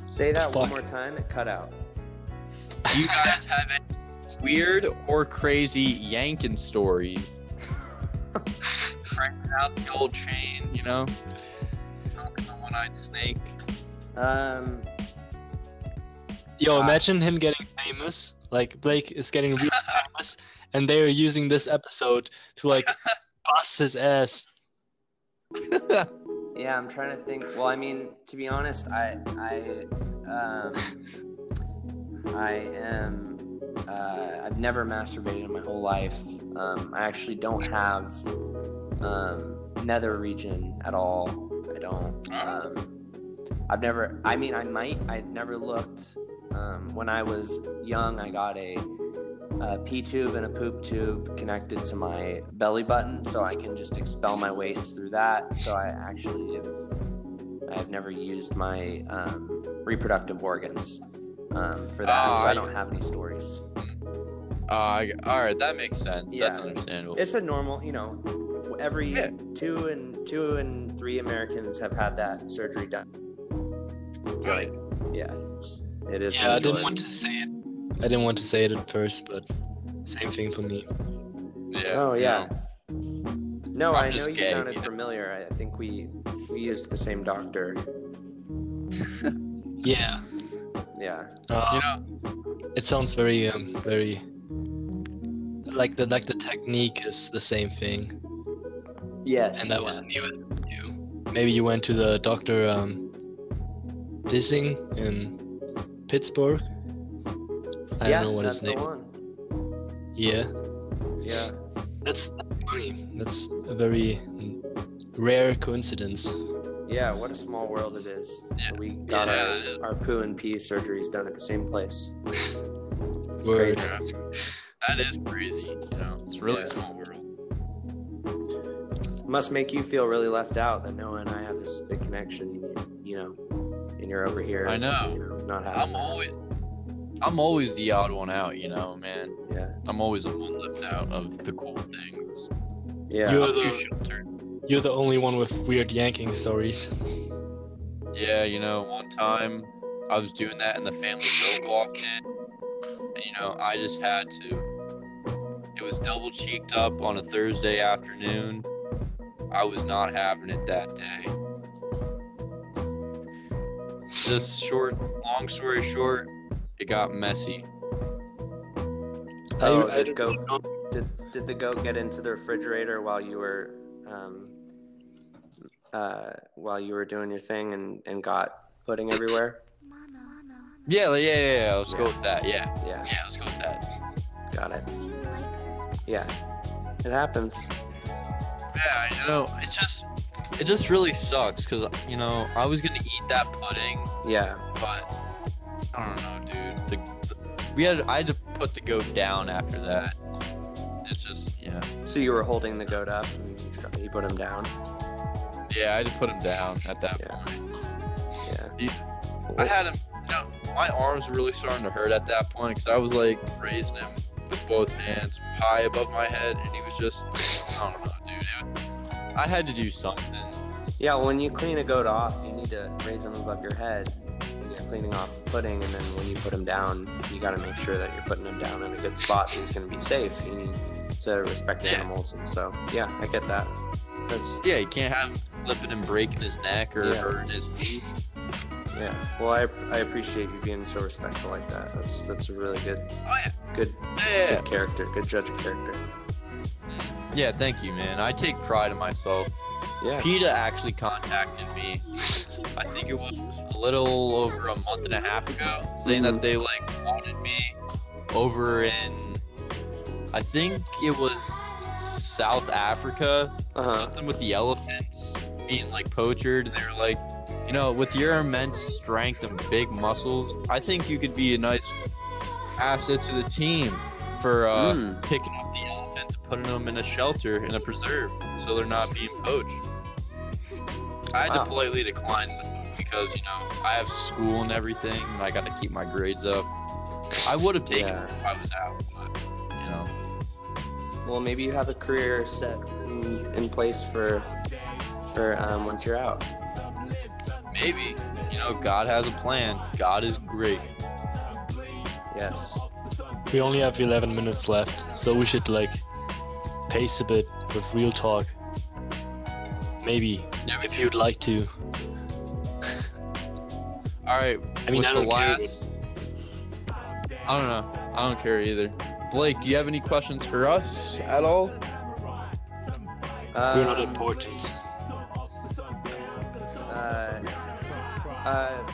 Say that one more time. It cut out. Do you guys have any weird or crazy yanking stories? Cranking out the old chain, you know? Smoking the one-eyed snake. Um. Yo, Uh, imagine him getting famous. Like Blake is getting really famous, and they are using this episode to like bust his ass. Yeah, I'm trying to think. Well, I mean, to be honest, I I um I am uh, I've never masturbated in my whole life. Um, I actually don't have um, nether region at all. I don't. Um, I've never. I mean, I might. I never looked. Um, when I was young, I got a, a pee tube and a poop tube connected to my belly button, so I can just expel my waste through that. So I actually have. I have never used my um, reproductive organs um, for that. Oh, so I don't have any stories. Uh, all right, that makes sense. That's understandable. It's a normal, you know, every Yeah. two and two and three Americans have had that surgery done. Right. Yeah, it's, it is. Yeah, I didn't want to say it. I didn't want to say it at first, but same thing for me. Yeah. Oh yeah. No, I'm I know just you gay, sounded you know. familiar. I, I think we we used the same doctor. Yeah. Yeah. Uh, You know, it sounds very um very like the like the technique is the same thing, Yes. and that yeah. wasn't you. you. Maybe you went to the doctor um Dissing in Pittsburgh. I yeah, don't know what that's his name. the one. Yeah, Yeah. that's funny. That's a very rare coincidence. Yeah. What a small world it is. Yeah. We got Yeah, our, our poo and pee surgeries done at the same place. Word. crazy. that is crazy. You know, it's really Yeah. small world. Must make you feel really left out that Noah and I have this big connection. You, you know, and you're over here. I know. You know, not having. I'm that. always, I'm always the odd one out. You know, man. Yeah. I'm always the one left out of the cool things. Yeah. You're I'm too the- sheltered. You're the only one with weird yanking stories. Yeah, you know, one time I was doing that and the family goat walked in. And, you know, I just had to. It was double cheeked up on a Thursday afternoon. I was not having it that day. This short, long story short, it got messy. Oh, I, I did goat know. did, did the goat get into the refrigerator while you were um, uh, while you were doing your thing and, and got pudding everywhere? Yeah, yeah, yeah, yeah. Let's go with that. Yeah, Yeah, yeah, let's go with that. got it. Yeah, it happens. Yeah, you know, it just, it just really sucks because you know I was gonna eat that pudding Yeah, but I don't know, dude. The, the- we had I had to put the goat down after that. It's just yeah, so you were holding the goat up and you put him down. yeah. I had to put him down at that Yeah. point. Yeah. Yeah. I had him. You know, my arms were really starting to hurt at that point because I was like raising him with both hands high above my head, and he was just I don't know, dude. It, I had to do something. Yeah, when you clean a goat off, you need to raise him above your head cleaning off the pudding, and then when you put him down, you got to make sure that you're putting him down in a good spot he's going to be safe. You need to respect Yeah. animals, and so yeah, I get that. That's Yeah, you can't have him flipping and breaking his neck or Yeah. hurting his feet. yeah. Well, I, I appreciate you being so respectful like that. That's that's a really good Oh yeah, good yeah. good character, good judge of character. Yeah, thank you, man. I take pride in myself. Yeah. PETA actually contacted me. I think it was a little over a month and a half ago, saying that they like wanted me over in, I think it was South Africa, Uh huh. something with the elephants being like poachered. And they were like, you know, with your immense strength and big muscles, I think you could be a nice asset to the team for uh, Mm. picking up the elephants and putting them in a shelter in a preserve so they're not being poached. I had Wow. to politely decline because you know I have school and everything, and I got to keep my grades up. I would have taken Yeah. it if I was out, but you know, Well, maybe you have a career set in, in place for for um, once you're out. maybe you know God has a plan. God is great. Yes. We only have 11 minutes left, so we should like pace a bit with real talk. Maybe, Yeah, if you'd like to. All right. I mean, I don't care. last, I don't know. I don't care either. Blake, do you have any questions for us at all? We're not important. Uh, uh,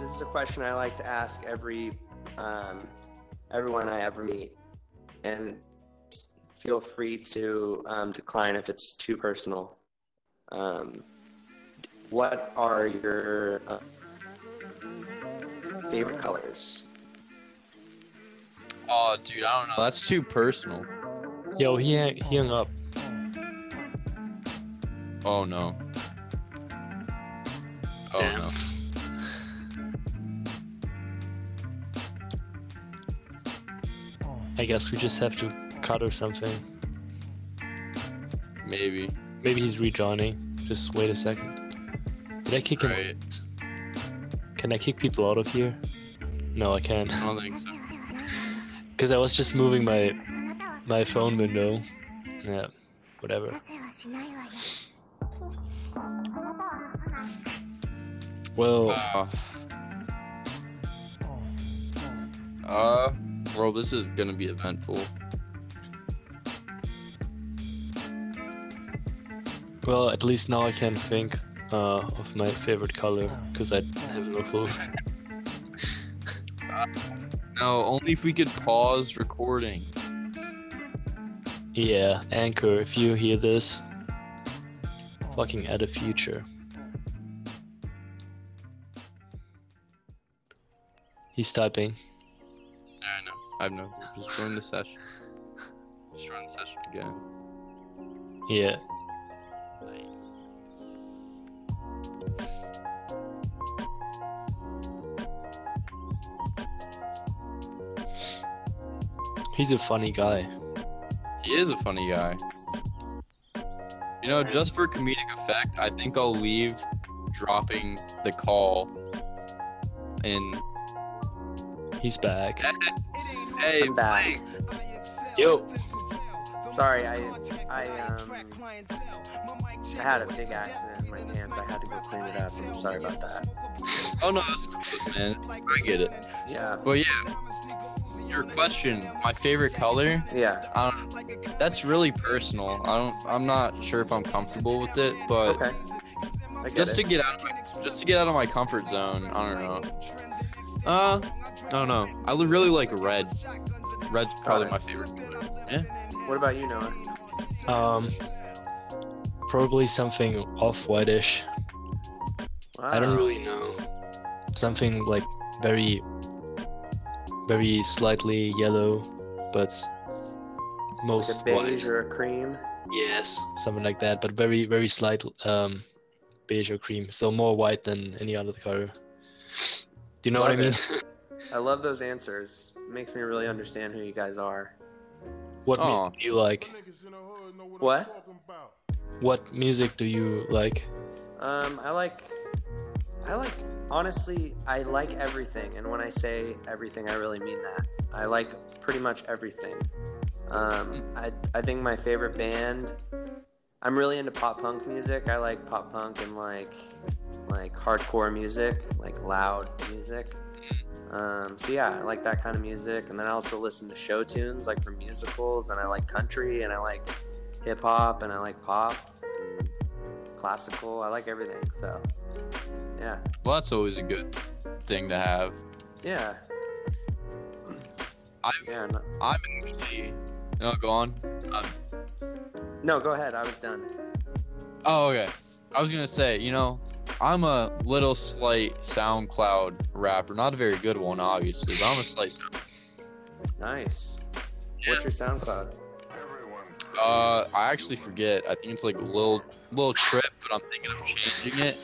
this is a question I like to ask every um, everyone I ever meet, and feel free to um, decline if it's too personal. Um, what are your uh, favorite colors? Oh, dude, I don't know. That's too personal. Yo, he hung, he hung up. Oh no. Oh Damn. no. I guess we just have to cut or something. Maybe. Maybe he's rejoining. Just wait a second. Did I kick him? Can I kick people out of here? No, I can't. I don't think so. Because I was just moving my my phone window. Yeah, whatever. Well, Uh, uh, well, this is gonna be eventful. Well, at least now I can think uh, of my favorite color because I have no clue. No, only if we could pause recording. yeah, Anchor, if you hear this, fucking add a future. He's typing. I know. I have no. Just join the session. Just join the session again. Yeah. He's a funny guy. He is a funny guy. You know, just for comedic effect, I think I'll leave dropping the call in. He's back. Hey, I'm back. Yo. Sorry, I I um I had a big accident in my pants. I had to go clean it up. I'm sorry about that. Oh no, that's cool, man. I get it. Yeah, But yeah, your question, my favorite color. yeah. I don't. That's really personal. I don't. I'm not sure if I'm comfortable with it, but Okay. Just it. to get out of my just to get out of my comfort zone. I don't know. Uh, I don't know. I really like red. Red's probably my favorite. color. What about you, Noah? Um, probably something off-whitish. I don't really know. Something like very, very slightly yellow, but like most a beige white. or a cream. Yes, something like that, but very, very slight um, beige or cream. So more white than any other color. Do you know what I mean? I love those answers. makes me really understand who you guys are. what Aw. music do you like? What? What music do you like? Um, I like, I like, honestly, I like everything. And when I say everything, I really mean that. I like pretty much everything. Um, I, I think my favorite band, I'm really into pop punk music. I like pop punk and like, like hardcore music, like loud music. Um, so yeah, I like that kind of music. And then I also listen to show tunes, like from musicals. And I like country and I like hip hop and I like pop. Classical. I like everything. So, yeah, Well, that's always a good thing to have. yeah, I yeah. No, I'm actually. No, go on. Um, no, go ahead. I was done. oh, okay. I was gonna say, you know, I'm a little slight SoundCloud rapper, not a very good one, obviously, but I'm a slight. Nice. What's your SoundCloud? Uh, I actually forget. I think it's like a little little trip, but I'm thinking of changing it.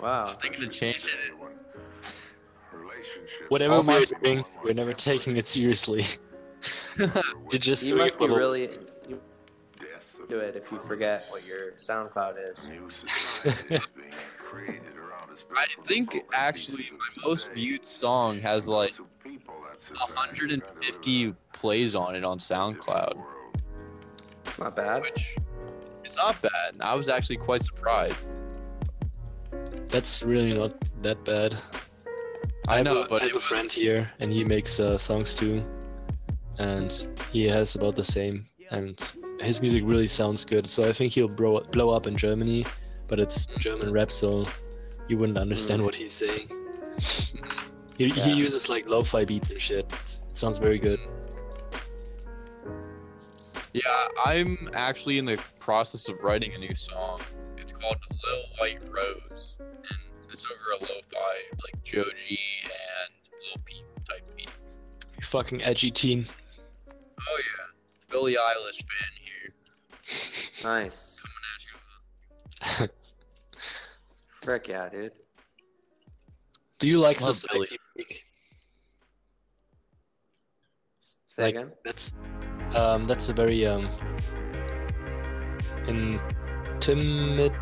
Wow. I'm thinking of changing it. Whatever Oh, my- we're doing, we're never taking it seriously. You're just You must be little- really you do it if you forget what your SoundCloud is. I think actually my most viewed song has like 150 plays on it on SoundCloud, It's not bad. which is not bad. I was actually quite surprised. That's really not that bad. I have know, a- but I it have a was- friend here, and he makes uh, songs too, and he has about the same. And his music really sounds good. So I think he'll blow blow up in Germany, but it's German rap, so you wouldn't understand Mm. what he's saying. He, Yeah. he uses like lo-fi beats and shit. It sounds very good. Yeah, I'm actually in the process of writing a new song. It's called Lil White Rose, and it's over a lo-fi like Joji and Lil Peep type beat. You fucking edgy teen. Oh yeah, Billie Eilish fan here. Nice. Coming at you. Frick yeah, dude. Do you like Love society? Freak? Say Like- again. That's um that's a very um intimate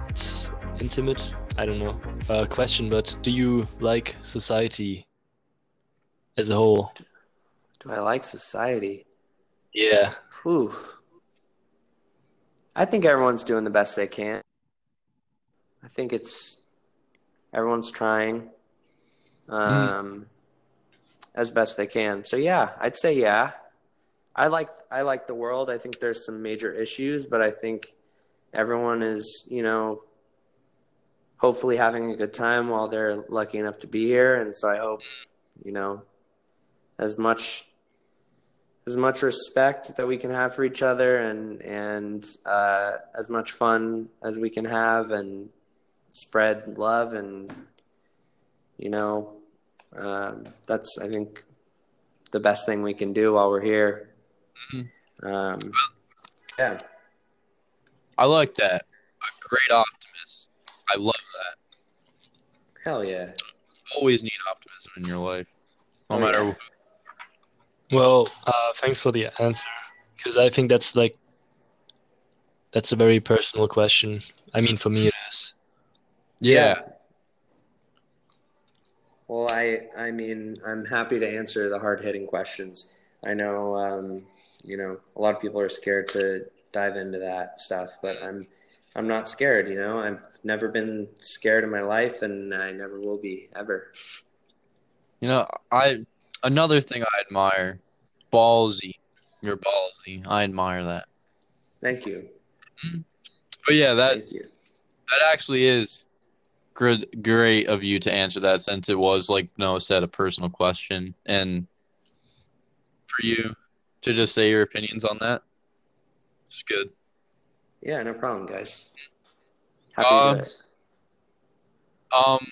intimate I don't know uh, question, but do you like society as a whole? Do I like society? Yeah. Whew. I think everyone's doing the best they can. I think it's everyone's trying um, as best they can. So yeah, I'd say yeah. I like I like the world. I think there's some major issues, but I think everyone is, you know, hopefully having a good time while they're lucky enough to be here. And so I hope, you know, as much as much respect that we can have for each other and and uh, as much fun as we can have and spread love and you know um, that's I think the best thing we can do while we're here. Um, yeah, I like that. A great optimist. I love that. hell yeah. Always need optimism in your life, no Oh, matter. yeah. Well, uh, thanks for the answer, because I think that's like that's a very personal question. I mean, for me it is. Yeah. Well, I I mean, I'm happy to answer the hard hitting questions. I know, um, you know, a lot of people are scared to dive into that stuff, but I'm I'm not scared. You know, I've never been scared in my life, and I never will be ever. You know, I another thing I admire, ballsy. You're ballsy. I admire that. Thank you. But yeah, that that actually is good, great of you to answer that since it was like Noah said, a personal question, and for you to just say your opinions on that, it's good. Yeah, no problem, guys. Happy Um, to. Um,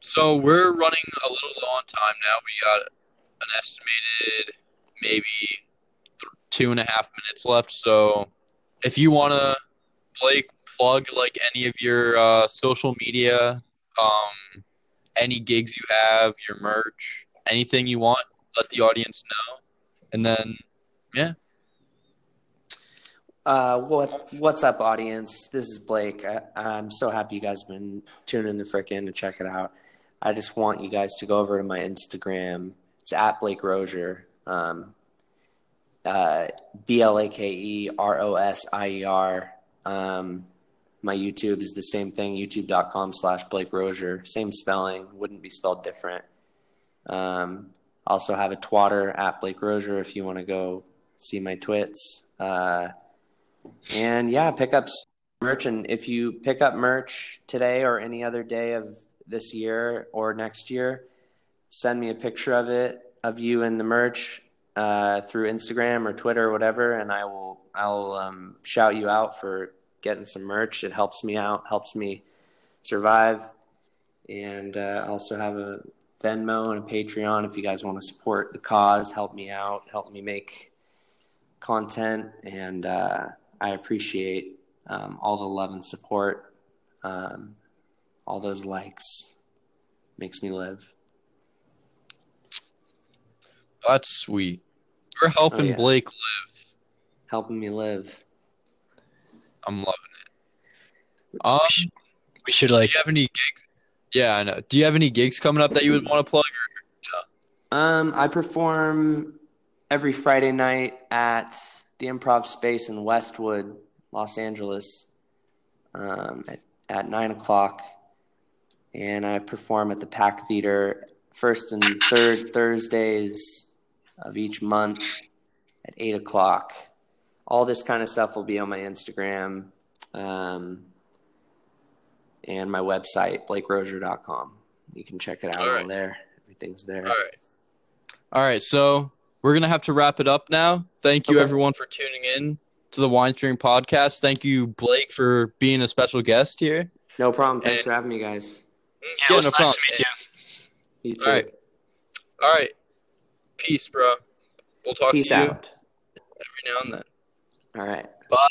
so we're running a little low on time now. We got an estimated maybe th- two and a half minutes left. So if you want to, Blake, plug like any of your uh, social media, um, any gigs you have, your merch, anything you want, let the audience know. And then, yeah. Uh, what what's up, audience? This is Blake. I, I'm so happy you guys have been tuning the frick in to check it out. I just want you guys to go over to my Instagram. It's at Blake Rosier. Um, uh, B L A K E R O S I E R. Um, my YouTube is the same thing. YouTube.com slash Blake Rosier. Same spelling. Wouldn't be spelled different. Um, also have a twatter at Blake Rosier if you want to go see my twits. Uh, and yeah, pick up merch. And if you pick up merch today or any other day of this year or next year, send me a picture of it, of you and the merch uh, through Instagram or Twitter or whatever, and I will I'll um, shout you out for getting some merch. It helps me out, helps me survive, and uh, also have a Venmo and Patreon if you guys want to support the cause, help me out, help me make content, and uh, I appreciate um, all the love and support. Um, all those likes makes me live. that's sweet. We're helping Oh, yeah. Blake live. Helping me live. I'm loving it. Um, We should do like you have any gigs? Yeah, I know. Do you have any gigs coming up that you would want to plug? Um, I perform every Friday night at the Improv Space in Westwood, Los Angeles, um, at, at nine o'clock, and I perform at the Pack Theater first and third Thursdays of each month at eight o'clock. All this kind of stuff will be on my Instagram um, and my website, BlakeRosier.com. You can check it out All right. on there. Everything's there. All right. All right. So we're gonna have to wrap it up now. Thank you Okay. everyone for tuning in to the Wine Stream podcast. Thank you, Blake, for being a special guest here. No problem. Thanks And- for having me, guys. Mm, yeah, Yeah, it was no nice problem. to meet you. You too. All right. All right. Peace, bro. We'll talk Peace to you out. every now and then. All right. Bye.